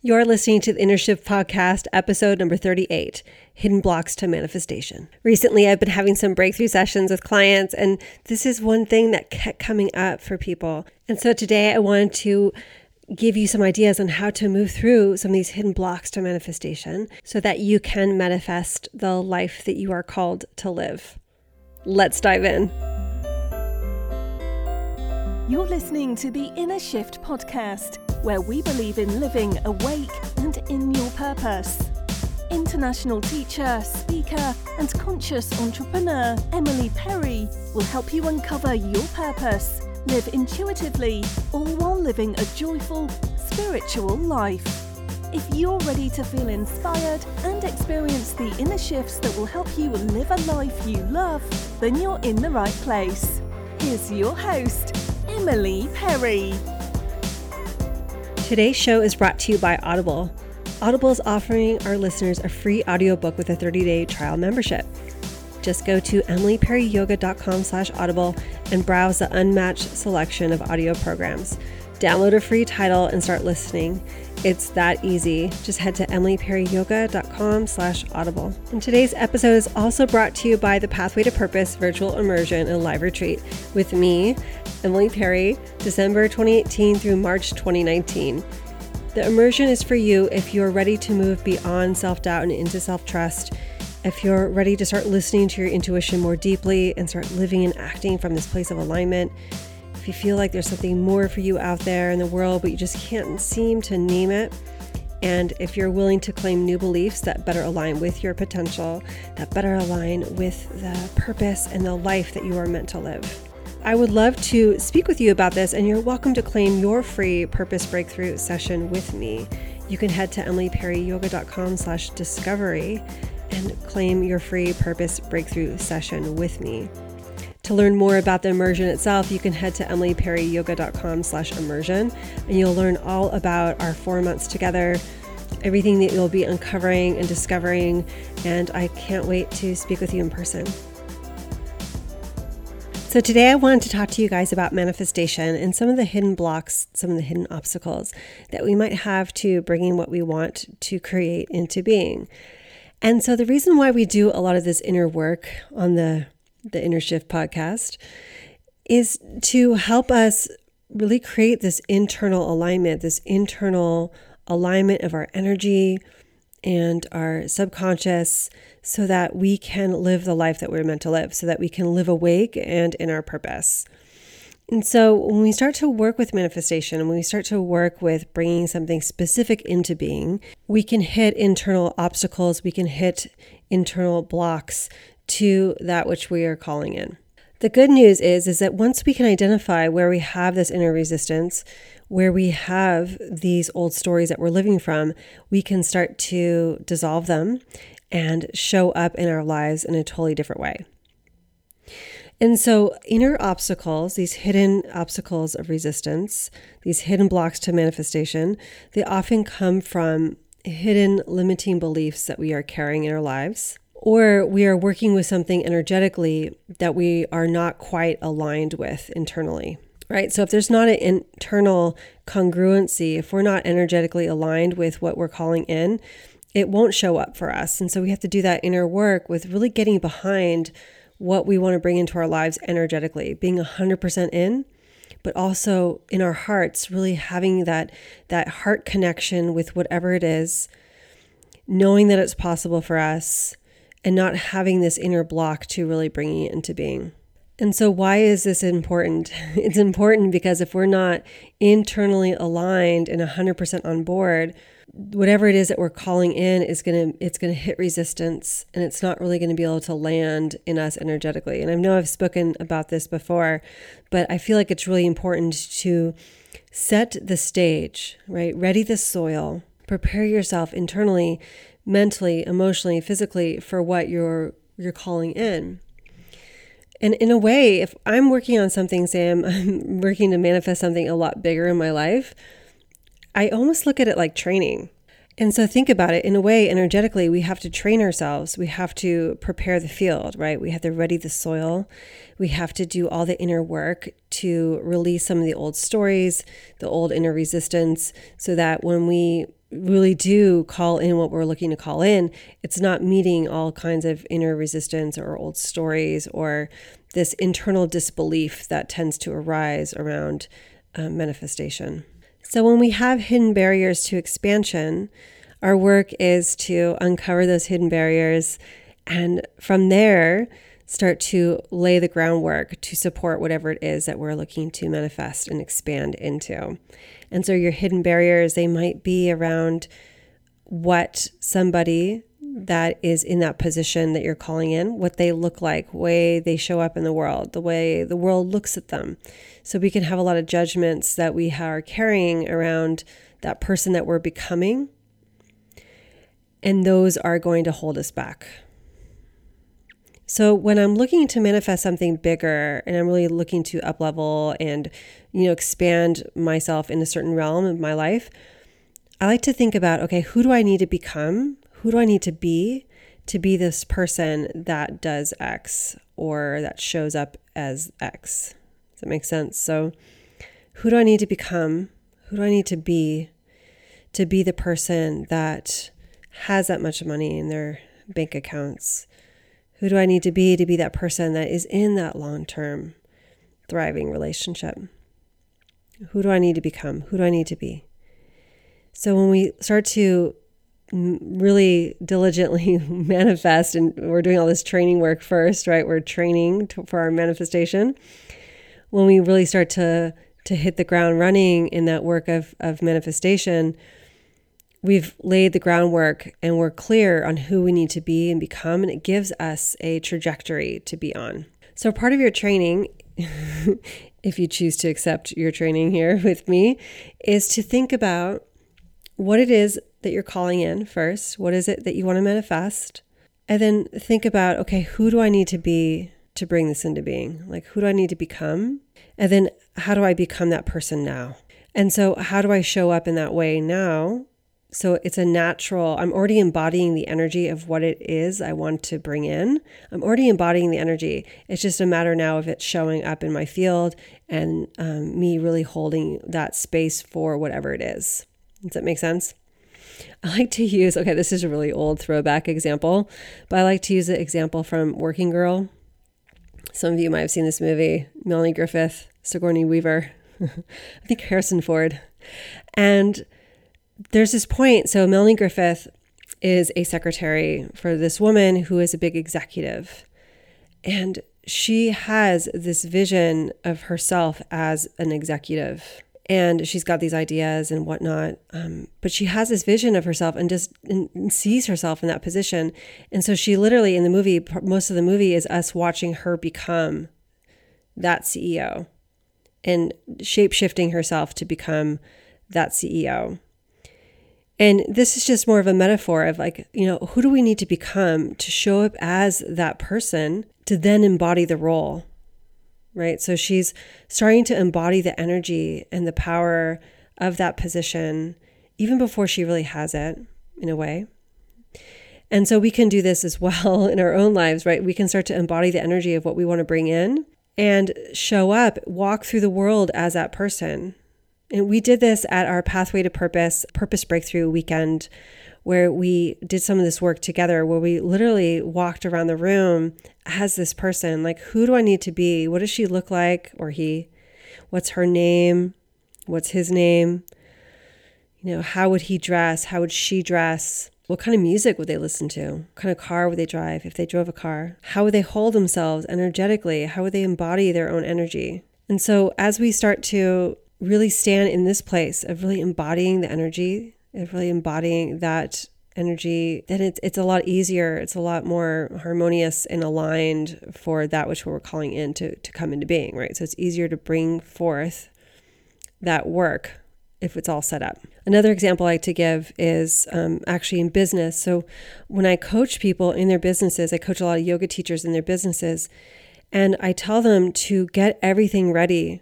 You're listening to the Inner Shift Podcast, episode number 38 Hidden Blocks to Manifestation. Recently, I've been having some breakthrough sessions with clients, and this is one thing that kept coming up for people. And so today, I wanted to give you some ideas on how to move through some of these hidden blocks to manifestation so that you can manifest the life that you are called to live. Let's dive in. You're listening to the Inner Shift Podcast where we believe in living awake and in your purpose. International teacher, speaker, and conscious entrepreneur Emily Perry will help you uncover your purpose, live intuitively, all while living a joyful, spiritual life. If you're ready to feel inspired and experience the inner shifts that will help you live a life you love, then you're in the right place. Here's your host, Emily Perry. Today's show is brought to you by Audible. Audible is offering our listeners a free audiobook with a 30-day trial membership. Just go to emilyperryyoga.com slash audible and browse the unmatched selection of audio programs. Download a free title and start listening. It's that easy. Just head to emilyperryyoga.com slash audible. And today's episode is also brought to you by the Pathway to Purpose virtual immersion and live retreat with me, Emily Perry, December 2018 through March 2019. The immersion is for you if you're ready to move beyond self doubt and into self trust, if you're ready to start listening to your intuition more deeply and start living and acting from this place of alignment, you feel like there's something more for you out there in the world, but you just can't seem to name it. And if you're willing to claim new beliefs that better align with your potential, that better align with the purpose and the life that you are meant to live. I would love to speak with you about this, and you're welcome to claim your free Purpose Breakthrough session with me. You can head to emilyperryyoga.com slash discovery and claim your free Purpose Breakthrough session with me. To learn more about the immersion itself, you can head to emilyperryyoga.com slash immersion, and you'll learn all about our four months together, everything that you'll be uncovering and discovering, and I can't wait to speak with you in person. So, today I wanted to talk to you guys about manifestation and some of the hidden blocks, some of the hidden obstacles that we might have to bringing what we want to create into being. And so, the reason why we do a lot of this inner work on the, the Inner Shift podcast is to help us really create this internal alignment, this internal alignment of our energy and our subconscious so that we can live the life that we're meant to live, so that we can live awake and in our purpose. And so, when we start to work with manifestation when we start to work with bringing something specific into being, we can hit internal obstacles, we can hit internal blocks to that which we are calling in. The good news is is that once we can identify where we have this inner resistance, where we have these old stories that we're living from, we can start to dissolve them and show up in our lives in a totally different way. And so, inner obstacles, these hidden obstacles of resistance, these hidden blocks to manifestation, they often come from hidden limiting beliefs that we are carrying in our lives, or we are working with something energetically that we are not quite aligned with internally, right? So, if there's not an internal congruency, if we're not energetically aligned with what we're calling in, it won't show up for us. And so we have to do that inner work with really getting behind what we want to bring into our lives energetically, being 100% in, but also in our hearts, really having that that heart connection with whatever it is, knowing that it's possible for us and not having this inner block to really bringing it into being. And so, why is this important? It's important because if we're not internally aligned and 100% on board, whatever it is that we're calling in is going to it's going to hit resistance and it's not really going to be able to land in us energetically and i know i've spoken about this before but i feel like it's really important to set the stage right ready the soil prepare yourself internally mentally emotionally physically for what you're you're calling in and in a way if i'm working on something sam i'm working to manifest something a lot bigger in my life I almost look at it like training. And so think about it in a way, energetically, we have to train ourselves. We have to prepare the field, right? We have to ready the soil. We have to do all the inner work to release some of the old stories, the old inner resistance, so that when we really do call in what we're looking to call in, it's not meeting all kinds of inner resistance or old stories or this internal disbelief that tends to arise around uh, manifestation. So, when we have hidden barriers to expansion, our work is to uncover those hidden barriers and from there, start to lay the groundwork to support whatever it is that we're looking to manifest and expand into. And so your hidden barriers, they might be around what somebody that is in that position that you're calling in, what they look like, way they show up in the world, the way the world looks at them. So we can have a lot of judgments that we are carrying around that person that we're becoming. And those are going to hold us back. So when I'm looking to manifest something bigger and I'm really looking to uplevel and you know expand myself in a certain realm of my life, I like to think about okay, who do I need to become? Who do I need to be to be this person that does X or that shows up as X? Does that make sense? So who do I need to become? Who do I need to be to be the person that has that much money in their bank accounts? Who do I need to be to be that person that is in that long term thriving relationship? Who do I need to become? Who do I need to be? So when we start to really diligently manifest, and we're doing all this training work first, right? We're training to, for our manifestation. When we really start to to hit the ground running in that work of, of manifestation, we've laid the groundwork and we're clear on who we need to be and become, and it gives us a trajectory to be on. So, part of your training, if you choose to accept your training here with me, is to think about what it is that you're calling in first. What is it that you want to manifest? And then think about, okay, who do I need to be to bring this into being? Like, who do I need to become? And then how do I become that person now? And so, how do I show up in that way now so it's a natural, I'm already embodying the energy of what it is I want to bring in. I'm already embodying the energy. It's just a matter now of it showing up in my field and um, me really holding that space for whatever it is. Does that make sense? I like to use, okay, this is a really old throwback example, but I like to use the example from Working Girl. Some of you might have seen this movie, Melanie Griffith, Sigourney Weaver, I think Harrison Ford. And there's this point. So Melanie Griffith is a secretary for this woman who is a big executive. And she has this vision of herself as an executive. And she's got these ideas and whatnot. Um, but she has this vision of herself and just and sees herself in that position. And so she literally, in the movie, most of the movie is us watching her become that CEO and shape shifting herself to become that CEO. And this is just more of a metaphor of like, you know, who do we need to become to show up as that person to then embody the role? Right. So she's starting to embody the energy and the power of that position even before she really has it in a way. And so we can do this as well in our own lives, right? We can start to embody the energy of what we want to bring in and show up, walk through the world as that person and we did this at our Pathway to Purpose, Purpose Breakthrough weekend, where we did some of this work together, where we literally walked around the room as this person like, who do I need to be? What does she look like? Or he? What's her name? What's his name? You know, how would he dress? How would she dress? What kind of music would they listen to? What kind of car would they drive if they drove a car? How would they hold themselves energetically? How would they embody their own energy? And so, as we start to really stand in this place of really embodying the energy, of really embodying that energy, then it's it's a lot easier. It's a lot more harmonious and aligned for that which we're calling in to, to come into being, right? So it's easier to bring forth that work if it's all set up. Another example I like to give is um, actually in business. So when I coach people in their businesses, I coach a lot of yoga teachers in their businesses, and I tell them to get everything ready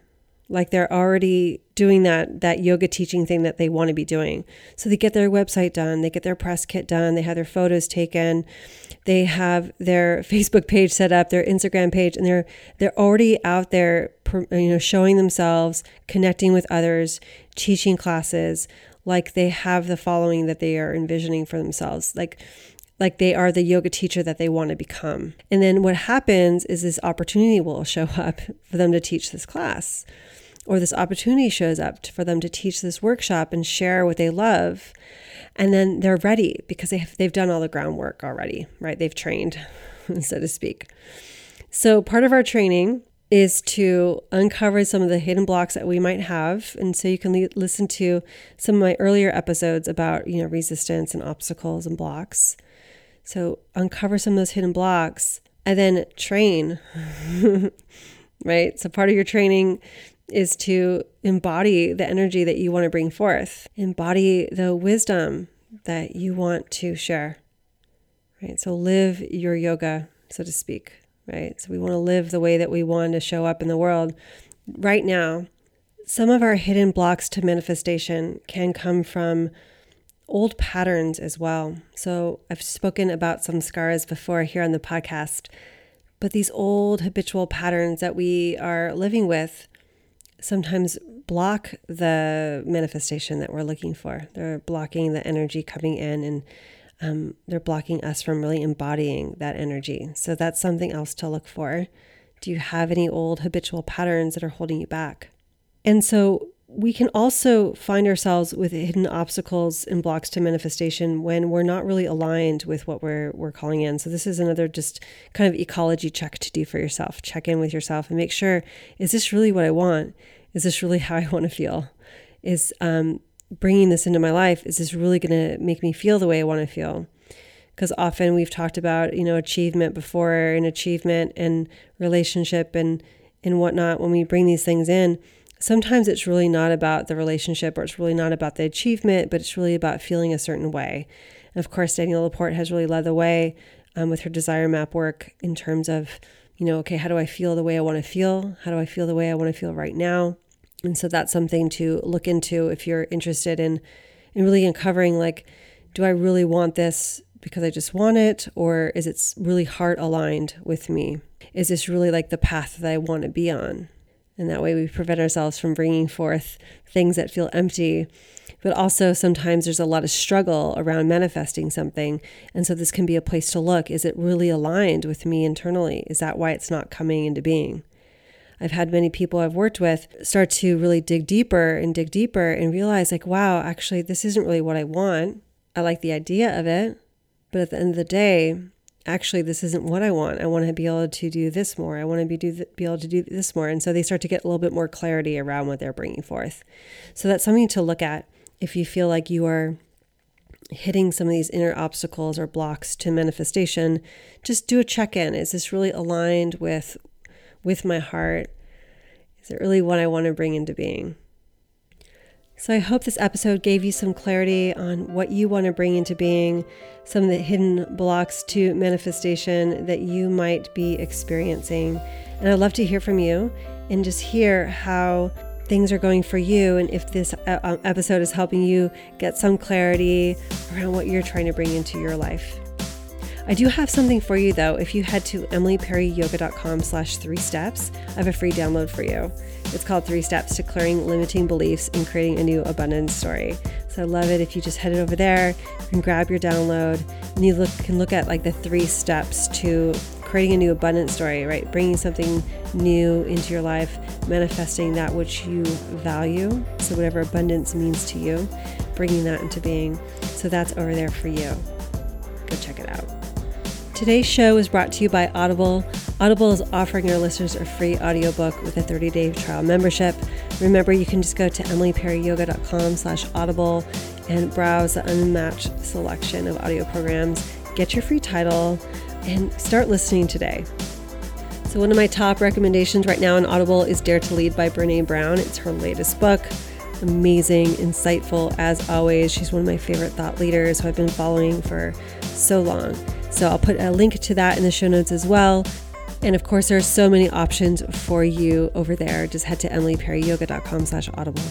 like they're already doing that that yoga teaching thing that they want to be doing so they get their website done they get their press kit done they have their photos taken they have their facebook page set up their instagram page and they're they're already out there you know showing themselves connecting with others teaching classes like they have the following that they are envisioning for themselves. Like like they are the yoga teacher that they want to become. And then what happens is this opportunity will show up for them to teach this class, or this opportunity shows up for them to teach this workshop and share what they love. And then they're ready because they have, they've done all the groundwork already, right? They've trained, so to speak. So part of our training is to uncover some of the hidden blocks that we might have and so you can le- listen to some of my earlier episodes about you know resistance and obstacles and blocks so uncover some of those hidden blocks and then train right so part of your training is to embody the energy that you want to bring forth embody the wisdom that you want to share right so live your yoga so to speak right? So we want to live the way that we want to show up in the world. Right now, some of our hidden blocks to manifestation can come from old patterns as well. So I've spoken about samskaras before here on the podcast, but these old habitual patterns that we are living with sometimes block the manifestation that we're looking for. They're blocking the energy coming in and um, they're blocking us from really embodying that energy. So that's something else to look for. Do you have any old habitual patterns that are holding you back? And so we can also find ourselves with hidden obstacles and blocks to manifestation when we're not really aligned with what we're we're calling in. So this is another just kind of ecology check to do for yourself. Check in with yourself and make sure is this really what I want? Is this really how I want to feel? Is um, bringing this into my life is this really going to make me feel the way I want to feel? Because often we've talked about, you know, achievement before and achievement and relationship and and whatnot. When we bring these things in, sometimes it's really not about the relationship or it's really not about the achievement, but it's really about feeling a certain way. And of course, Danielle Laporte has really led the way um, with her desire map work in terms of, you know, okay, how do I feel the way I want to feel? How do I feel the way I want to feel right now? And so that's something to look into if you're interested in, in really uncovering like, do I really want this because I just want it? Or is it really heart aligned with me? Is this really like the path that I want to be on? And that way we prevent ourselves from bringing forth things that feel empty. But also, sometimes there's a lot of struggle around manifesting something. And so, this can be a place to look. Is it really aligned with me internally? Is that why it's not coming into being? I've had many people I've worked with start to really dig deeper and dig deeper and realize, like, wow, actually, this isn't really what I want. I like the idea of it, but at the end of the day, actually, this isn't what I want. I want to be able to do this more. I want to be do be able to do this more. And so they start to get a little bit more clarity around what they're bringing forth. So that's something to look at if you feel like you are hitting some of these inner obstacles or blocks to manifestation. Just do a check in. Is this really aligned with with my heart? Is it really what I want to bring into being? So, I hope this episode gave you some clarity on what you want to bring into being, some of the hidden blocks to manifestation that you might be experiencing. And I'd love to hear from you and just hear how things are going for you and if this uh, um, episode is helping you get some clarity around what you're trying to bring into your life. I do have something for you though. If you head to emilyperryyoga.com slash three steps, I have a free download for you. It's called Three Steps to Clearing Limiting Beliefs and Creating a New Abundance Story. So I love it if you just head over there, and grab your download and you look can look at like the three steps to creating a new abundance story, right? Bringing something new into your life, manifesting that which you value. So whatever abundance means to you, bringing that into being. So that's over there for you. Go check it out. Today's show is brought to you by Audible. Audible is offering our listeners a free audiobook with a 30-day trial membership. Remember, you can just go to emilyperryyoga.com slash audible and browse the unmatched selection of audio programs. Get your free title and start listening today. So one of my top recommendations right now on Audible is Dare to Lead by Brené Brown. It's her latest book. Amazing, insightful as always. She's one of my favorite thought leaders who I've been following for so long. So I'll put a link to that in the show notes as well. And of course, there are so many options for you over there. Just head to emilyperryyoga.com slash audible.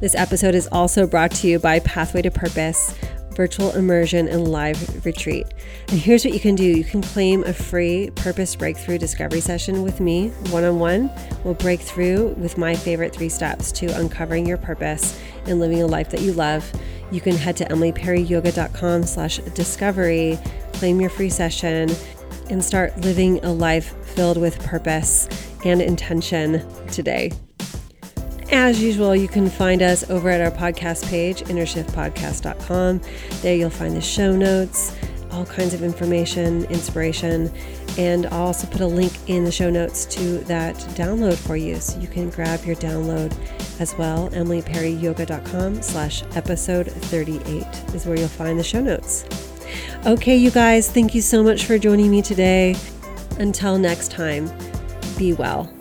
This episode is also brought to you by Pathway to Purpose, virtual immersion, and live retreat. And here's what you can do you can claim a free purpose breakthrough discovery session with me one on one. We'll break through with my favorite three steps to uncovering your purpose and living a life that you love. You can head to emilyperryyoga.com slash discovery, claim your free session, and start living a life filled with purpose and intention today. As usual, you can find us over at our podcast page, innershiftpodcast.com. There you'll find the show notes, all kinds of information, inspiration, and I'll also put a link in the show notes to that download for you so you can grab your download as well. EmilyPerryYoga.com slash episode 38 is where you'll find the show notes. Okay, you guys, thank you so much for joining me today. Until next time, be well.